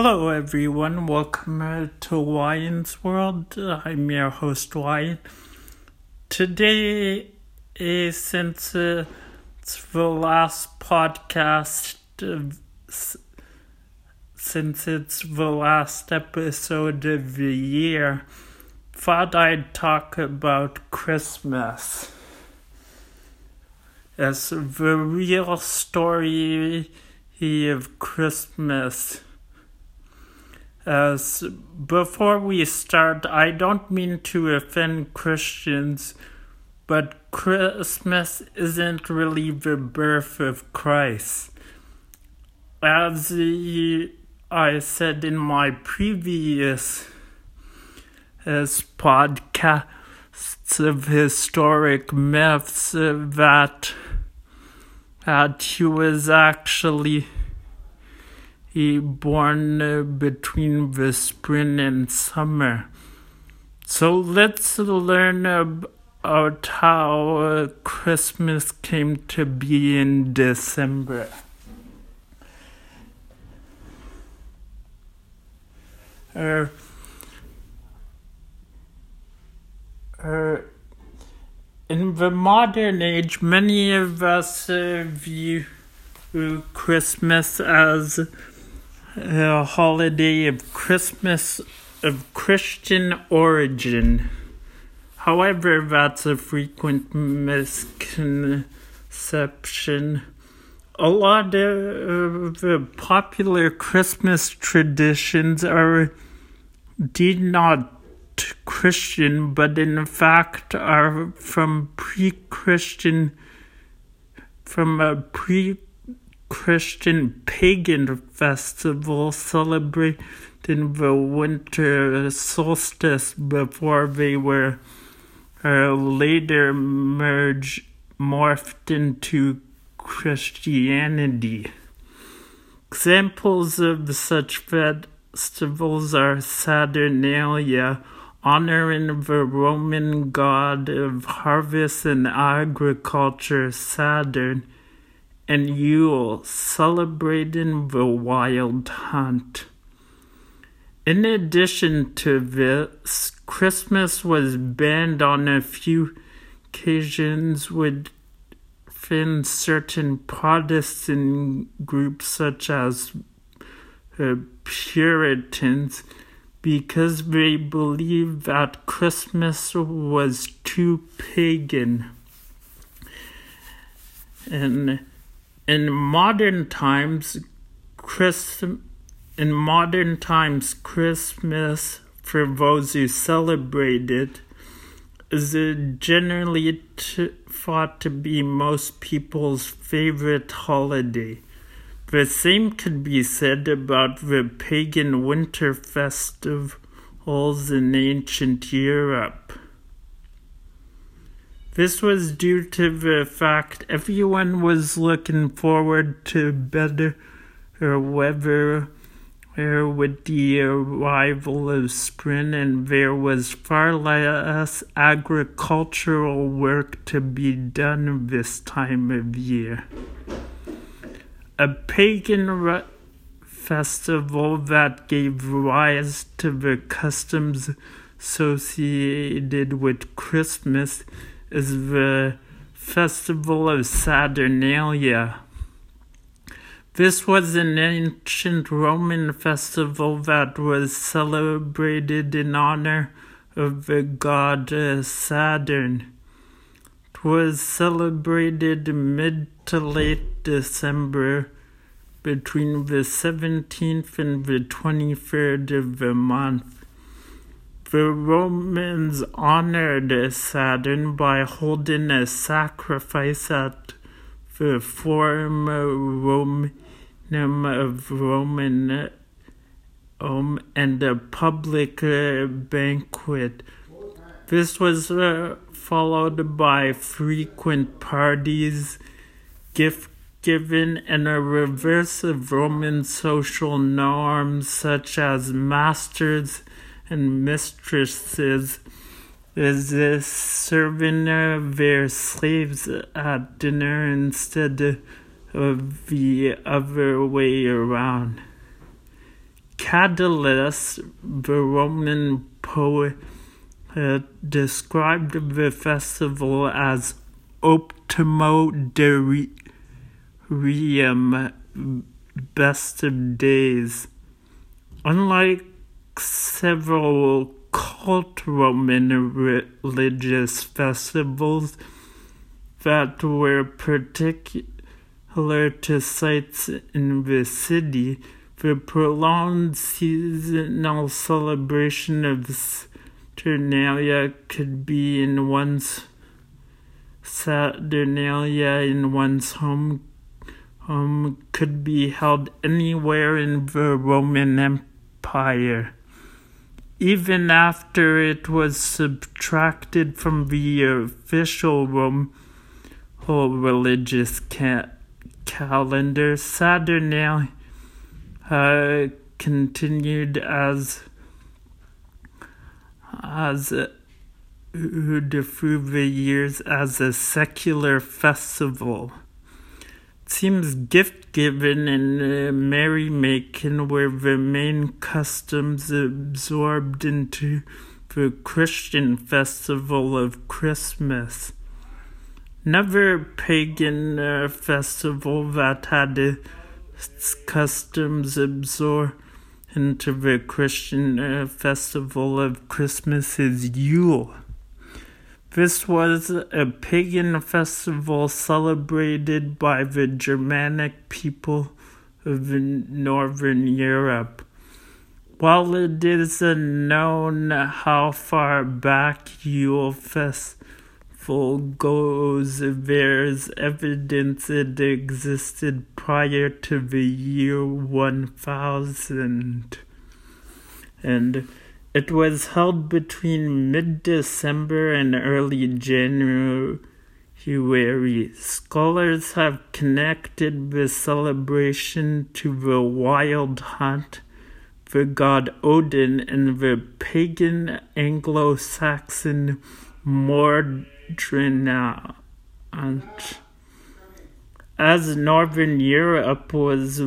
Hello, everyone. Welcome uh, to Lion's World. Uh, I'm your host, Lion. Today, is since uh, it's the last podcast, since it's the last episode of the year, thought I'd talk about Christmas. As the real story of Christmas as before we start, I don't mean to offend Christians, but Christmas isn't really the birth of Christ. As I said in my previous as podcasts of historic myths, that that he was actually he born uh, between the spring and summer. So let's learn about how uh, Christmas came to be in December. Uh, uh, in the modern age, many of us uh, view Christmas as a holiday of Christmas of Christian origin. However, that's a frequent misconception. A lot of the popular Christmas traditions are indeed not Christian, but in fact are from pre Christian, from a pre Christian pagan festival celebrating the winter solstice before they were uh, later merged morphed into Christianity. Examples of such festivals are Saturnalia, honoring the Roman god of harvest and agriculture, Saturn and Yule celebrating the wild hunt. In addition to this, Christmas was banned on a few occasions within certain Protestant groups, such as uh, Puritans, because they believed that Christmas was too pagan. And in modern times, Christ, in modern times, Christmas for those who celebrate it is generally t- thought to be most people's favorite holiday. The same could be said about the pagan winter festivals in ancient Europe. This was due to the fact everyone was looking forward to better weather with the arrival of spring, and there was far less agricultural work to be done this time of year. A pagan festival that gave rise to the customs associated with Christmas is the festival of Saturnalia. This was an ancient Roman festival that was celebrated in honor of the god uh, Saturn. It was celebrated mid to late December between the 17th and the 23rd of the month. The Romans honored Saturn by holding a sacrifice at the Forum Romanum of Roman um, and a public uh, banquet. This was uh, followed by frequent parties, gift giving, and a reverse of Roman social norms such as masters and mistresses is serving their slaves at dinner instead of the other way around. Catullus, the Roman poet, uh, described the festival as Optimo Dierum, best of days. Unlike several cultural and religious festivals that were particular to sites in the city, the prolonged seasonal celebration of Saturnalia could be in one's Saturnalia in one's home home could be held anywhere in the Roman Empire. Even after it was subtracted from the official Roman religious ca- calendar, Saturnalia uh, continued as as uh, through the years as a secular festival. Seems gift giving and uh, merrymaking were the main customs absorbed into the Christian festival of Christmas. Never pagan uh, festival that had its customs absorbed into the Christian uh, festival of Christmas is Yule. This was a pagan festival celebrated by the Germanic people of Northern Europe. While it is unknown how far back Yule Festival goes, there is evidence it existed prior to the year 1000. And it was held between mid December and early January. Scholars have connected the celebration to the wild hunt, the god Odin, and the pagan Anglo Saxon Modranicht. As Northern Europe was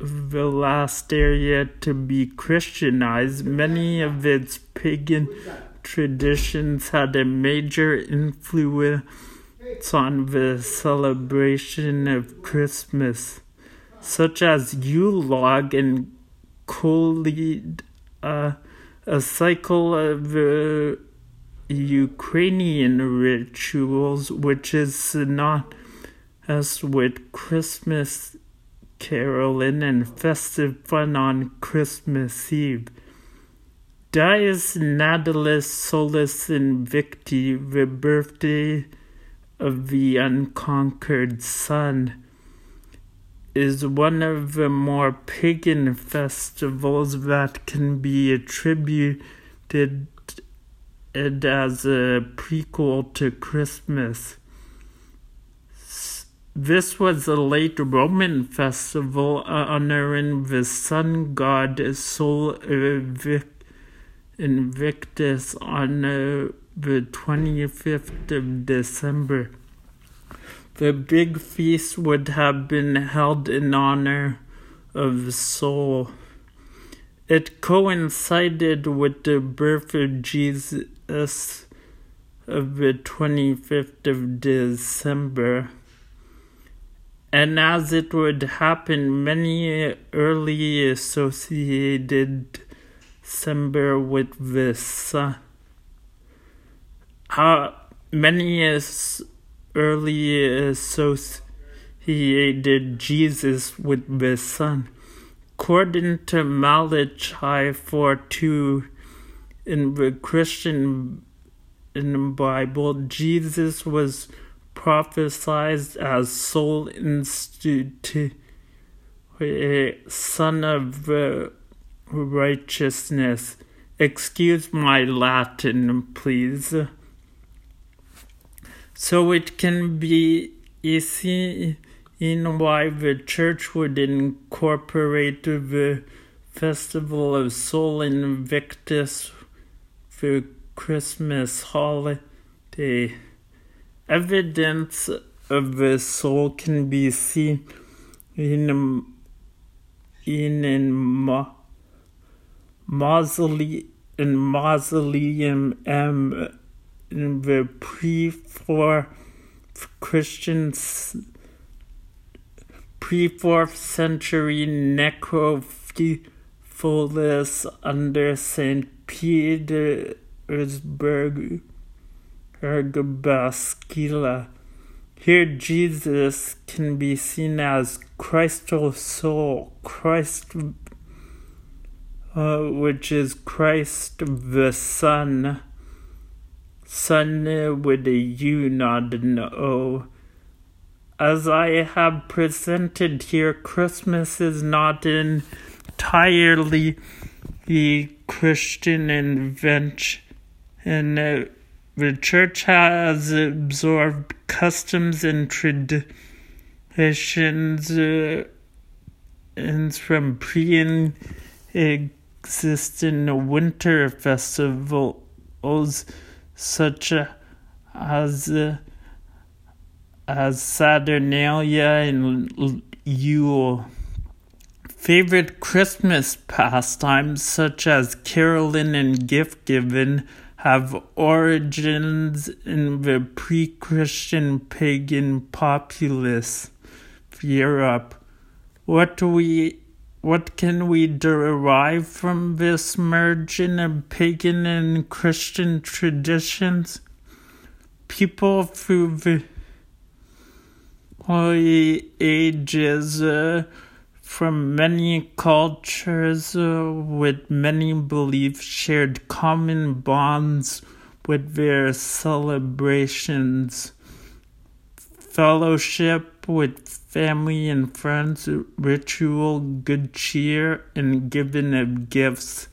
the last area to be Christianized, many of its pagan traditions had a major influence on the celebration of Christmas, such as Yule log and Kolid, uh, a cycle of uh, Ukrainian rituals, which is synonymous with Christmas caroling and festive fun on Christmas Eve. Dies Natalis Solis Invicti, the birthday of the unconquered sun, is one of the more pagan festivals that can be attributed as a prequel to Christmas. This was a late Roman festival honoring the sun god Sol Invictus on uh, the 25th of December. The big feast would have been held in honor of Sol. It coincided with the birth of Jesus of the 25th of December. And as it would happen, many early associated December with this. Uh, many is early associated Jesus with the sun. According to Malachi 4 2 in the Christian in the Bible, Jesus was prophesied as Sol Iustitiae, son of righteousness. Excuse my Latin, please. So it can be easy in why the church would incorporate the festival of Sol Invictus for Christmas holiday. Evidence of the Sol can be seen in a, in, in mausoleum in mausoleum M in the pre-fourth Christians pre-fourth century necropolis under Saint Petersburg Basilica. Here Jesus can be seen as Christos Sol, Christ uh, which is Christ the Son. Son with a U, not an O. As I have presented here, Christmas is not entirely the Christian invention. And uh, the church has absorbed customs and traditions uh, from pre existing winter festivals such as uh, as Saturnalia and Yule. Favorite Christmas pastimes such as caroling and gift giving have origins in the pre-Christian pagan populace of Europe. What we what can we derive from this merging of pagan and Christian traditions? People through the ages uh, from many cultures uh, with many beliefs shared common bonds with their celebrations, fellowship with family and friends, ritual, good cheer, and giving of gifts.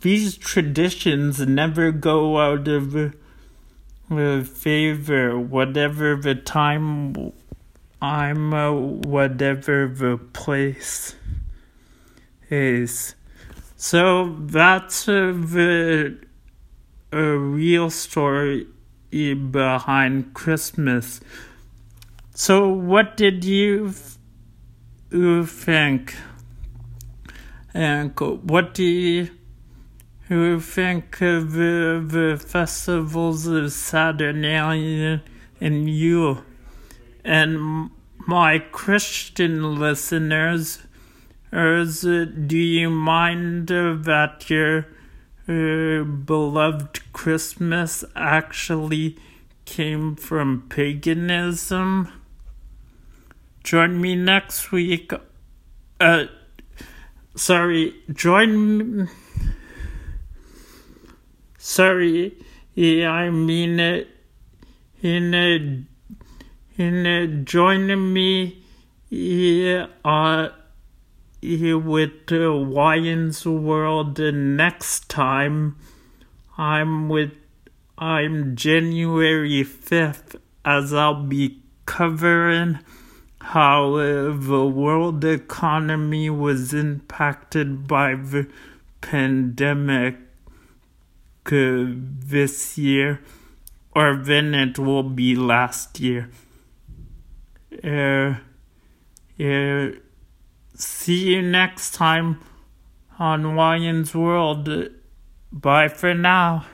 These traditions never go out of favor, whatever the time I'm, uh, whatever the place is. So that's uh, the a real story behind Christmas. So, what did you, you think? And what do you, you think of the, the festivals of Saturnalia and Yule? And my Christian listeners, do you mind that your uh, beloved Christmas actually came from paganism? Join me next week. Uh, sorry, join. Sorry, I mean it. In a, in a, join me yeah, uh, here with uh, Wyan's World next time. I'm with I'm January 5th as I'll be covering how uh, the world economy was impacted by the pandemic uh, this year, or then it will be last year. Uh, uh, see you next time on Wyan's World. Bye for now.